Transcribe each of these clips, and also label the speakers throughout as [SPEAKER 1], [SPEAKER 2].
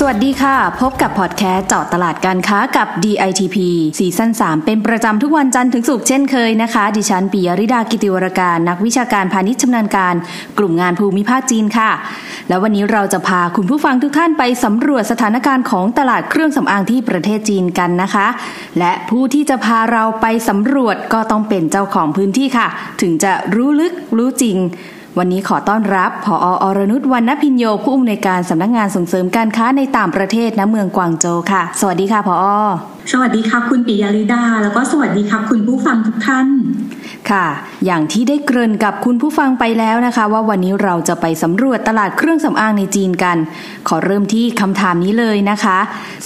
[SPEAKER 1] สวัสดีค่ะ พบกับพอดแคสต์เจาะตลาดการค้ากับ DITP ซีซั่น3 เป็นประจำทุกวันจันทร์ถึงศุกร์เช่นเคยนะคะ ดิฉันปิยริดากิติวรการ นักวิชาการพาณิชย์ชำนาญการ กลุ่มงานภูมิภาคจีนค่ะ แล้ววันนี้เราจะพาคุณผู้ฟังทุกท่านไปสำรวจสถานการณ์ของตลาดเครื่องสำอางที่ประเทศจีนกันนะคะ และผู้ที่จะพาเราไปสำรวจก็ต้องเป็นเจ้าของพื้นที่ค่ะ ถึงจะรู้ลึกรู้จริง วันนี้ขอต้อนรับผออรนุชวรรณพินโยผู้อำนวยการสำนักงงานส่งเสริมการค้าในต่างประเทศณเมืองกวางโจวค่ะ สวัสดีค่ะผอ
[SPEAKER 2] สวัสดีค่ะคุณปิยาริดา แล้วก็สวัสดีค่ะคุณผู้ฟังทุกท่าน
[SPEAKER 1] ค่ะ อย่างที่ได้เกริ่นกับคุณผู้ฟังไปแล้วนะคะ ว่าวันนี้เราจะไปสำรวจตลาดเครื่องสำอางในจีนกัน ขอเริ่มที่คำถามนี้เลยนะคะ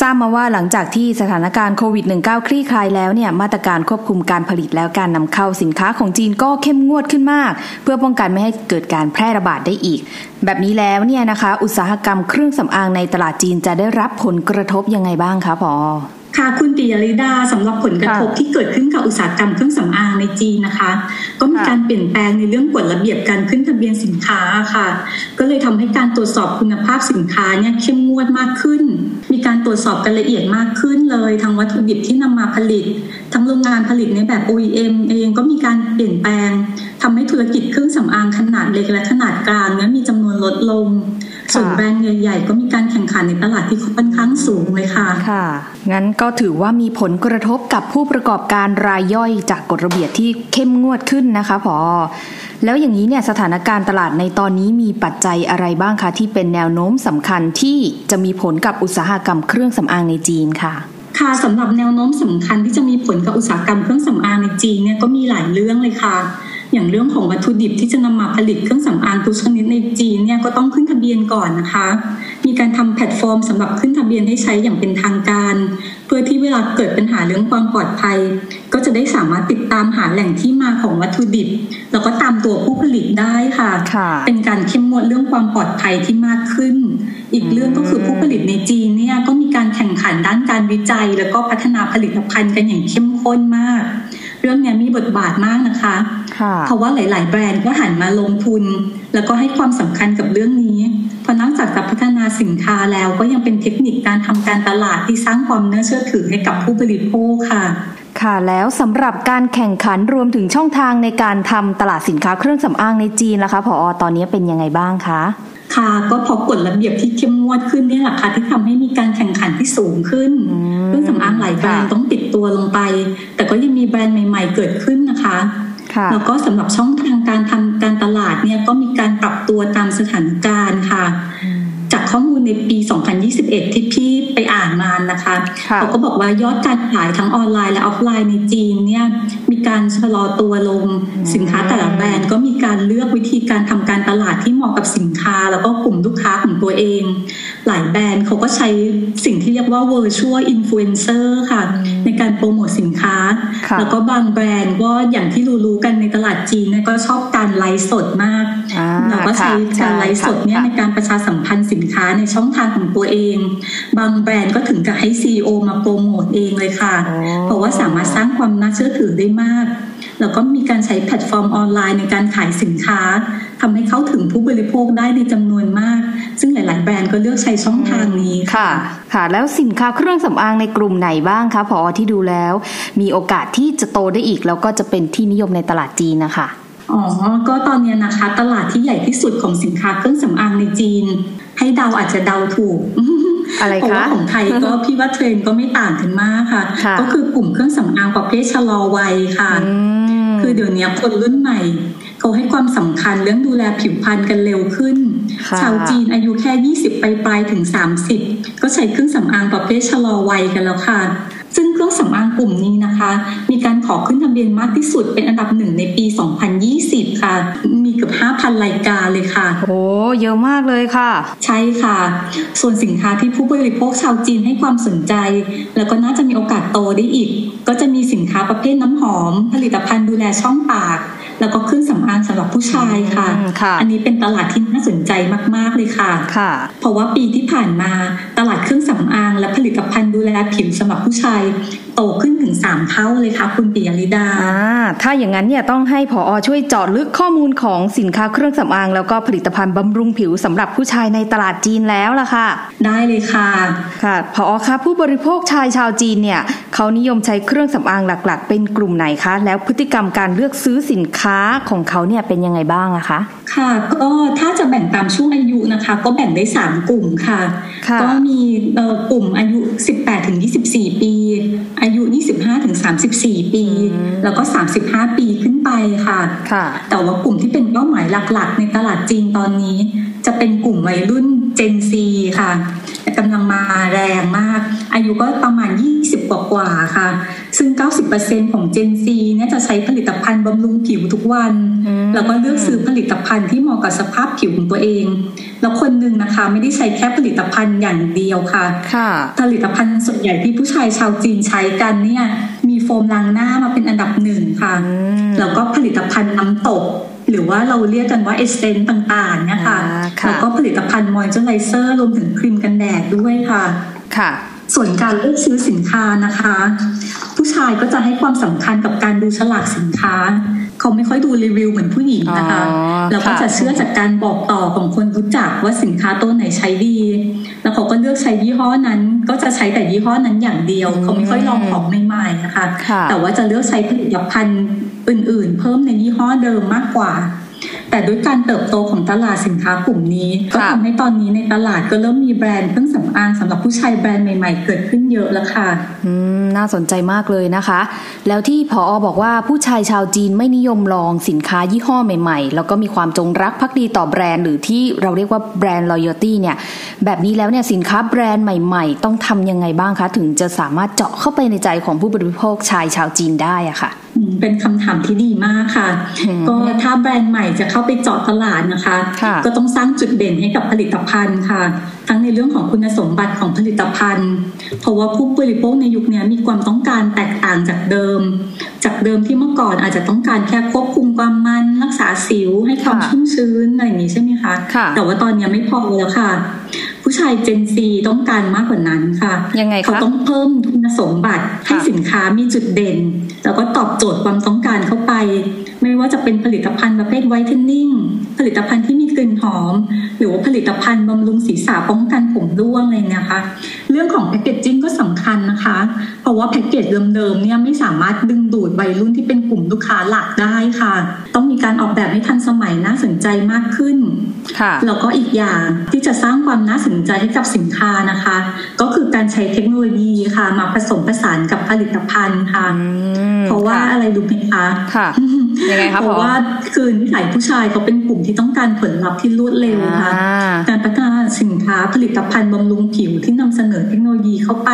[SPEAKER 1] ทราบมาว่าหลังจากที่สถานการณ์โควิด -19 คลี่คลายแล้วเนี่ยมาตรการควบคุมการผลิตแล้วการนำเข้าสินค้าของจีนก็เข้มงวดขึ้นมาก เพื่อป้องกันไม่ให้เกิดการแพร่ระบาดได้อีก แบบนี้แล้วเนี่ยนะคะ อุตสาหกรรมเครื่องสำอางในตลาดจีนจะได้รับผลกระทบยังไงบ้างคะพอ
[SPEAKER 2] ค่ะคุณปิยริดาสำหรับผลกระทบที่เกิดขึ้นกับอุตสาหกรรมเครื่องสำอางในจีนนะคะ ก็มีการเปลี่ยนแปลงในเรื่องกฎระเบียบการขึ้นทะเบียนสินค้าค่ะ ก็เลยทำให้การตรวจสอบคุณภาพสินค้าเนี่ยเข้มงวดมากขึ้น มีการตรวจสอบกันละเอียดมากขึ้นเลย ทั้งวัตถุดิบที่นำมาผลิต ทั้งโรงงานผลิตในแบบ OEM เองก็มีการเปลี่ยนแปลงทำให้ธุรกิจเครื่องสำอางขนาดเล็กและขนาดกลางเนี่ยมีจำนวนลดลง ส่วนแบรนด์ใหญ่ๆก็มีการแข่งขันในตลาดที่ค่อนข้างสูงเลยค่ะ
[SPEAKER 1] ค่ะ งั้นก็ถือว่ามีผลกระทบกับผู้ประกอบการรายย่อยจากกฎระเบียบที่เข้มงวดขึ้นนะคะพอแล้วอย่างนี้เนี่ยสถานการณ์ตลาดในตอนนี้มีปัจจัยอะไรบ้างคะที่เป็นแนวโน้มสำคัญที่จะมีผลกับอุตสาหกรรมเครื่องสำอางในจีนค่ะ
[SPEAKER 2] ค่ะสำหรับแนวโน้มสำคัญที่จะมีผลกับอุตสาหกรรมเครื่องสำอางในจีนเนี่ยก็มีหลายเรื่องเลยค่ะ อย่างเรื่องของวัตถุดิบที่จะนำมาผลิตเครื่องสำอางทุกชนิดในจีนเนี่ยก็ต้องขึ้นทะเบียนก่อนนะคะ มีการทำแพลตฟอร์มสำหรับขึ้นทะเบียนให้ใช้อย่างเป็นทางการ เพื่อที่เวลาเกิดปัญหาเรื่องความปลอดภัย ก็จะได้สามารถติดตามหาแหล่งที่มาของวัตถุดิบ แล้วก็ตามตัวผู้ผลิตได้ค่ะเป็นการเข้มงวดเรื่องความปลอดภัยที่มากขึ้น อีกเรื่องก็คือผู้ผลิตในจีนเนี่ยก็มีการแข่งขันด้านการวิจัย แล้วก็พัฒนาผลิตภัณฑ์กันอย่างเข้มข้นมาก เรื่องนี้มีบทบาทมากนะคะ เพราะว่าหลาย ๆ แบรนด์ก็หันมาลงทุน แล้วก็ให้ความสำคัญกับเรื่องนี้เพราะนอกจากจะพัฒนาสินค้าแล้วก็ยังเป็นเทคนิคการทำการตลาดที่สร้างความน่าเชื่อถือให้กับผู้บริโภคค่ะ
[SPEAKER 1] ค่ะแล้วสำหรับการแข่งขันรวมถึงช่องทางในการทำตลาดสินค้าเครื่องสำอางในจีนล่ะคะพออตอนนี้เป็นยังไงบ้างคะ
[SPEAKER 2] ค่ะก็พอกฎระเบียบที่เข้มงวดขึ้นนี่แหละค่ะที่ทำให้มีการแข่งขันที่สูงขึ้นเครื่องสำอางหลายแบรนด์ต้องติดตัวลงไป แต่ก็ยังมีแบรนด์ใหม่ ๆ เกิดขึ้นนะคะ แล้วก็สำหรับช่องทางการทำการตลาดเนี่ยก็มีการปรับตัวตามสถานการณ์ค่ะ จากข้อมูลในปี 2021 ที่พี่ไป อ่านมานะคะเขาก็บอกว่ายอดการขายทั้งออนไลน์และออฟไลน์ในจีนเนี่ยมีการชะลอตัวลงสินค้าแต่ละแบรนด์ก็มีการเลือกวิธีการทำการตลาดที่เหมาะกับสินค้า แล้วก็กลุ่มลูกค้าของตัวเอง หลายแบรนด์เขาก็ใช้สิ่งที่เรียกว่า virtual influencer ค่ะ ในการโปรโมทสินค้า แล้วก็บางแบรนด์ก็อย่างที่รู้ๆกันในตลาดจีนก็ชอบการไลฟ์สดมากเราก็ใช้การไลฟ์สดเนี่ยในการประชาสัมพันธ์สินค้าในช่องทางของตัวเอง บางแบรนด์ก็ถึงกับให้ CEO มาโปรโมทเองเลยค่ะ เพราะว่าสามารถสร้างความน่าเชื่อถือได้มาก แล้วก็มีการใช้แพลตฟอร์มออนไลน์ในการขายสินค้าทำให้เข้าถึงผู้บริโภคได้ในจำนวนมาก ซึ่งหลาย ๆ แบรนด์ก็เลือกใช้ช่องทางนี้
[SPEAKER 1] ค่ะ ค่ะ แล้วสินค้าเครื่องสำอางในกลุ่มไหนบ้างคะพอที่ดูแล้ว มีโอกาสที่จะโตได้อีก แล้วก็จะเป็นที่นิยมในตลาดจีนนะคะ
[SPEAKER 2] อ๋อ ก็ตอนนี้นะคะตลาดที่ใหญ่ที่สุดของสินค้าเครื่องสำอางในจีน ให้เดาอาจจะเดาถูก
[SPEAKER 1] อะไรคะเพราะ
[SPEAKER 2] ว่าของไทยก็พี่ว่าเทรนก็ไม่ต่างกันมากค่ะ ก็คือกลุ่มเครื่องสำอางประเภทชะลอวัยค่ะ คือเดี๋ยวนี้คนรุ่นใหม่เขาให้ความสำคัญเรื่องดูแลผิวพรรณกันเร็วขึ้น ชาวจีนอายุแค่ 20 ไปปลายถึง 30 ก็ใช้เครื่องสำอางประเภทชะลอวัยกันแล้วค่ะซึ่งเครื่องสำอางกลุ่มนี้นะคะ มีการขอขึ้นทะเบียนมากที่สุดเป็นอันดับหนึ่งในปี 2020 ค่ะมีเกือบ5,000 รายการเลยค่ะ
[SPEAKER 1] โอ้เยอะมากเลยค่ะ
[SPEAKER 2] ใช่ค่ะ ส่วนสินค้าที่ผู้บริโภคชาวจีนให้ความสนใจ แล้วก็น่าจะมีโอกาสโตได้อีก ก็จะมีสินค้าประเภทน้ำหอม ผลิตภัณฑ์ดูแลช่องปาก แล้วก็เครื่องสำอางสำหรับผู้ชายค่ะอันนี้เป็นตลาดที่น่าสนใจมาก ๆเลยค่ะ
[SPEAKER 1] ค่ะ
[SPEAKER 2] เพราะว่าปีที่ผ่านมาตลาดเครื่องสำอางและผลิตภัณฑ์ดูแลผิวสำหรับผู้ชาย โตขึ้นถึงสามเท่าเลยค่ะคุณปิยริดา
[SPEAKER 1] อ่าถ้าอย่างนั้นเนี่ยต้องให้ผออช่วยเจาะลึกข้อมูลของสินค้าเครื่องสำอาง แล้วก็ผลิตภัณฑ์บำรุงผิวสำหรับผู้ชายในตลาดจีนแล้วล่ะค่ะ
[SPEAKER 2] ได้เลยค่ะ
[SPEAKER 1] ค่ะผออคะผู้บริโภคชายชาวจีนเนี่ยเขานิยมใช้เครื่องสำอางหลัก ๆ เป็นกลุ่มไหนคะ แล้วพฤติกรรมการเลือกซื้อสินค้าของเขาเนี่ยเป็นยังไงบ้างอะคะ
[SPEAKER 2] ค่ะก็ถ้าจะแบ่งตามช่วงอายุนะคะ ก็แบ่งได้ 3 กลุ่มค่ะ ก็มีกลุ่มอายุ 18ถึง24 ปีอายุ 25ถึง34 ปี แล้วก็ 35 ปีขึ้นไปค่ะแต่ว่ากลุ่มที่เป็นเป้าหมายหลักๆ ในตลาดจีนตอนนี้ จะเป็นกลุ่มวัยรุ่น Gen Z ค่ะกำลังมาแรงมาก อายุก็ประมาณ 20ก ว่ากว่า ค่ะ ซึ่ง 90%ของ Gen Z เนี่ยจะใช้ผลิตภัณฑ์บำรุงผิวทุกวัน แล้วก็เลือกซื้อผลิตภัณฑ์ที่เหมาะกับสภาพผิวของตัวเอง แล้วคนหนึ่งนะคะ ไม่ได้ใช้แค่ผลิตภัณฑ์อย่างเดียวค่ะ ผลิตภัณฑ์ส่วนใหญ่ที่ผู้ชายชาวจีนใช้กันเนี่ย มีโฟมล้างหน้ามาเป็นอันดับหนึ่งค่ะ แล้วก็ผลิตภัณฑ์น้ำตบหรือว่าเราเรียกกันว่า essence ต่างๆนะคะแล้วก็ผลิตภัณฑ์มอยเจอร์ไรเซอร์รวมถึงครีมกันแดดด้วยค่ะ
[SPEAKER 1] ค่ะ
[SPEAKER 2] ส่วนการเลือกซื้อสินค้านะคะ ผู้ชายก็จะให้ความสำคัญกับการดูฉลากสินค้า เขาไม่ค่อยดูรีวิวเหมือนผู้หญิงนะคะแล้วก็จะเชื่อจากการบอกต่อของคนรู้จักว่าสินค้าตัวไหนใช้ดี แล้วเขาก็เลือกใช้ยี่ห้อนั้น ก็จะใช้แต่ยี่ห้อนั้นอย่างเดียว เขาไม่ค่อยลองของใหม่ๆนะคะ แต่ว่าจะเลือกใช้ผลิตภัณฑ์อื่น ๆ เพิ่มในยี่ห้อเดิมมากกว่า แต่ด้วยการเติบโตของตลาดสินค้ากลุ่มนี้ ก็ทำให้ตอนนี้ในตลาดก็เริ่มมีแบรนด์เครื่องสำอางสำหรับผู้ชายแบรนด์ใหม่ๆ เกิดขึ้นเยอะแล้วค่ะ
[SPEAKER 1] อืมน่าสนใจมากเลยนะคะ แล้วที่พออบอกว่าผู้ชายชาวจีนไม่นิยมลองสินค้ายี่ห้อใหม่ๆ แล้วก็มีความจงรักภักดีต่อแบรนด์ หรือที่เราเรียกว่าแบรนด์ loyalty เนี่ยแบบนี้แล้วเนี่ยสินค้าแบรนด์ใหม่ ๆ ต้องทำยังไงบ้างคะ ถึงจะสามารถเจาะเข้าไปในใจของผู้บริโภคชายชาวจีนได้อะค่ะ
[SPEAKER 2] เป็นคำถามที่ดีมากค่ะ ก็ถ้าแบรนด์ใหม่จะเข้าไปเจาะตลาดนะคะ ก็ต้องสร้างจุดเด่นให้กับผลิตภัณฑ์ค่ะ ทั้งในเรื่องของคุณสมบัติของผลิตภัณฑ์ เพราะว่าผู้บริโภคในยุคนี้มีความต้องการแตกต่างจากเดิม จากเดิมที่เมื่อก่อนอาจจะต้องการแค่ควบคุมความมันรักษาสิวให้ความชุ่มชื้นอะไรอย่างนี้ใช่ไหมคะ แต่ว่าตอนนี้ไม่พอแล้วค่ะ ผู้ชายเจนซีต้องการมากกว่านั้นค่ะ
[SPEAKER 1] ยังไง
[SPEAKER 2] เขาต้องเพิ่มคุณสมบัติให้สินค้ามีจุดเด่น แล้วก็ตอบโจทย์ความต้องการเข้าไป ไม่ว่าจะเป็นผลิตภัณฑ์ประเภทไวท์เทนนิ่งผลิตภัณฑ์ที่มีกลิ่นหอม หรือว่าผลิตภัณฑ์บำรุงศีรษะป้องกันผมร่วงอะไรนะคะ รื่องของแพคเกจจิ้งก็สำคัญนะคะ เพราะว่าแพคเกจเดิมๆเนี่ยไม่สามารถดึงดูดวัยรุ่นที่เป็นกลุ่มลูกค้าหลักได้ค่ะ ต้องมีการออกแบบให้ทันสมัยน่าสนใจมากขึ้นแล้วก็อีกอย่างที่จะสร้างความน่าสนใจให้กับสินค้านะคะ ก็คือการใช้เทคโนโลยีค่ะ มาผสมผสานกับผลิตภัณฑ์ค่ะ เพราะว่าอะไรรู้ไหมคะ
[SPEAKER 1] ค่ะยังไงคะ
[SPEAKER 2] เพราะว่าคือนิสัยผู้ชายเขาเป็นกลุ่มที่ต้องการผลลัพธ์ที่รวดเร็วค่ะ การพัฒนาสินค้าผลิตภัณฑ์บำรุงผิวที่นำเสนอเทคโนโลยีเข้าไป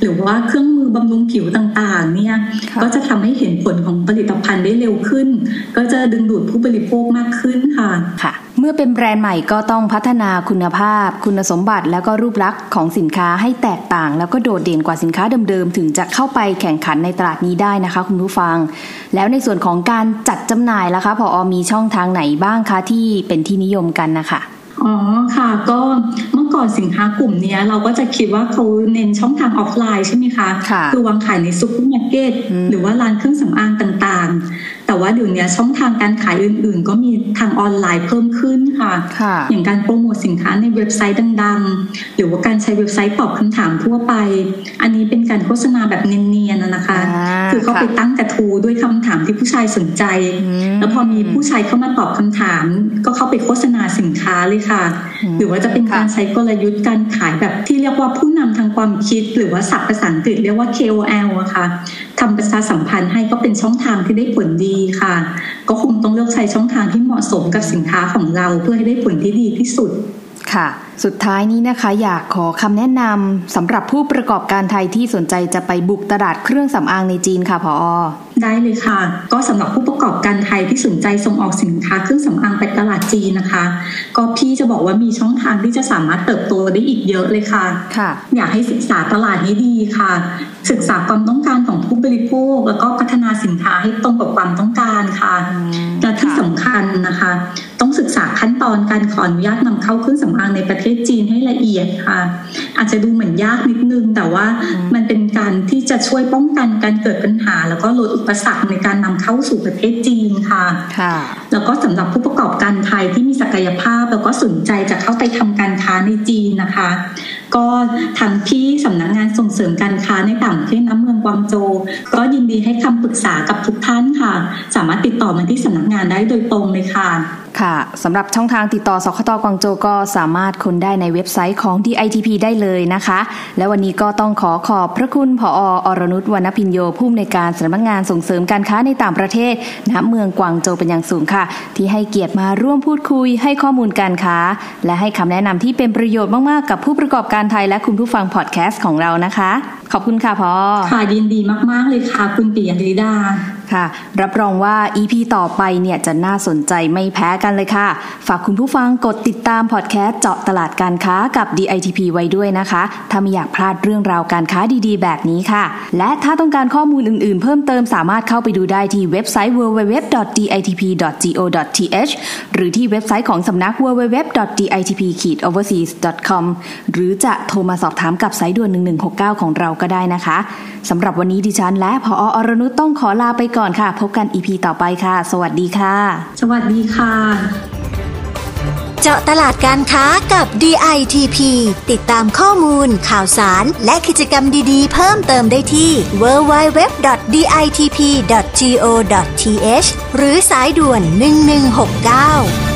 [SPEAKER 2] หรือว่าเครื่องมือบำรุงผิวต่างๆเนี่ยก็จะทำให้เห็นผลของผลิตภัณฑ์ได้เร็วขึ้น ก็จะดึงดูดผู้บริโภคมากขึ้นค่ะ
[SPEAKER 1] ค่ะ เมื่อเป็นแบรนด์ใหม่ก็ต้องพัฒนาคุณภาพ คุณสมบัติแล้วก็รูปลักษณ์ของสินค้าให้แตกต่าง แล้วก็โดดเด่นกว่าสินค้าเดิมๆ ถึงจะเข้าไปแข่งขันในตลาดนี้ได้นะคะ คุณผู้ฟัง แล้วในส่วนของการจัดจำหน่ายล่ะคะพออมีช่องทางไหนบ้างคะที่เป็นที่นิยมกันนะคะ
[SPEAKER 2] อ๋อค่ะก็เมื่อก่อนสินค้ากลุ่มนี้เราก็จะคิดว่าเขาเน้นช่องทางออฟไลน์ใช่ไหมคะ คือวางขายในซุปเปอร์มาร์เก็ตหรือว่าร้านเครื่องสำอางต่างๆ แต่ว่าเดี๋ยวนี้ช่องทางการขายอื่น ๆ ก็มีทางออนไลน์เพิ่มขึ้นค่ะ อย่างการโปรโมทสินค้าในเว็บไซต์ดัง ๆ หรือว่าการใช้เว็บไซต์ตอบคำถามทั่วไป อันนี้เป็นการโฆษณาแบบเนียนๆนะคะ คือเขาไปตั้งกระทู้ด้วยคำถามที่ผู้ชายสนใจ แล้วพอมีผู้ชายเข้ามาตอบคำถาม ก็เข้าไปโฆษณาสินค้าเลยค่ะ หรือว่าจะเป็นการใช้กลยุทธ์การขายแบบที่เรียกว่าผู้นำทางความคิด หรือว่าศัพท์ภาษาอังกฤษเรียกว่า KOL อะค่ะทำประชาสัมพันธ์ให้ก็เป็นช่องทางที่ได้ผลดีค่ะ ก็คงต้องเลือกใช้ช่องทางที่เหมาะสมกับสินค้าของเราเพื่อให้ได้ผลที่ดีที่สุด
[SPEAKER 1] ค่ะ สุดท้ายนี้นะคะ อยากขอคำแนะนำสำหรับผู้ประกอบการไทยที่สนใจจะไปบุกตลาดเครื่องสำอางในจีนค่ะพอ
[SPEAKER 2] ได้เลยค่ะ ก็สำหรับผู้ประกอบการไทยที่สนใจส่งออกสินค้าเครื่องสำอางไปตลาดจีนนะคะ ก็พี่จะบอกว่ามีช่องทางที่จะสามารถเติบโตได้อีกเยอะเลยค่ะ
[SPEAKER 1] ค่ะ
[SPEAKER 2] อยากให้ศึกษาตลาดนี้ดีค่ะ ศึกษาความต้องการของผู้บริโภค แล้วก็พัฒนาสินค้าให้ตรงกับความต้องการค่ะและที่สำคัญนะคะ ต้องศึกษาขั้นตอนการขออนุญาตนำเข้าเครื่องสำอางในประเทศจีนให้ละเอียดค่ะ อาจจะดูเหมือนยากนิดนึง แต่ว่ามันเป็นการที่จะช่วยป้องกันการเกิดปัญหา แล้วก็ลดอุปสรรคในการนำเข้าสู่ประเทศจีนค่ะ
[SPEAKER 1] ค่ะ
[SPEAKER 2] แล้วก็สำหรับผู้ประกอบการไทยที่มีศักยภาพแล้วก็สนใจจะเข้าไปทำการค้าในจีนนะคะ ก็ทางที่สำนักงานส่งเสริมการค้าในต่างประเทศน้ำเมืองกวางโจวก็ยินดีให้คำปรึกษากับทุกท่านค่ะ สามารถติดต่อมาที่สำนักงานได้โดยตรงเลยค่ะ
[SPEAKER 1] ค่ะสำหรับช่องทางติดต่อสคตกวางโจก็สามารถค้นได้ในเว็บไซต์ของ DITP ได้เลยนะคะ และวันนี้ก็ต้องขอขอบพระคุณผออรนุชวรรณพินโยผู้อำนวยการสำนักงานส่งเสริมการค้าในต่างประเทศณเมืองกวางโจเป็นอย่างสูงค่ะ ที่ให้เกียรติมาร่วมพูดคุย ให้ข้อมูลการค้า และให้คำแนะนำที่เป็นประโยชน์มากๆ กับผู้ประกอบการไทยและคุณผู้ฟังพอดแคสต์ของเรานะคะ ขอบคุณค่ะพอ
[SPEAKER 2] ค่ะยินดีมากๆเลยค่ะ คุณปิยริดา
[SPEAKER 1] ค่ะ รับรองว่า EP ต่อไปเนี่ยจะน่าสนใจไม่แพ้กันเลยค่ะ ฝากคุณผู้ฟังกดติดตามพอดแคสต์เจาะตลาดการค้ากับ DITP ไว้ด้วยนะคะ ถ้าไม่อยากพลาดเรื่องราวการค้าดีๆ แบบนี้ค่ะ และถ้าต้องการข้อมูลอื่นๆ เพิ่มเติมสามารถเข้าไปดูได้ที่เว็บไซต์ www.ditp.go.th หรือที่เว็บไซต์ของสำนัก www.ditp-overseas.com หรือจะโทรมาสอบถามกับสายด่วน 1169 ของเราก็ได้นะคะสำหรับวันนี้ดิฉันและพออรนุต้องขอลาไปก่อนก่อนค่ะ พบกัน EP ต่อไปค่ะ สวัสดีค่ะ
[SPEAKER 2] สวัสดีค่ะ
[SPEAKER 3] เจาะตลาดการค้ากับ DITP ติดตามข้อมูล ข่าวสาร และกิจกรรมดีๆ เพิ่มเติมได้ที่ www.ditp.go.th หรือสายด่วน 1169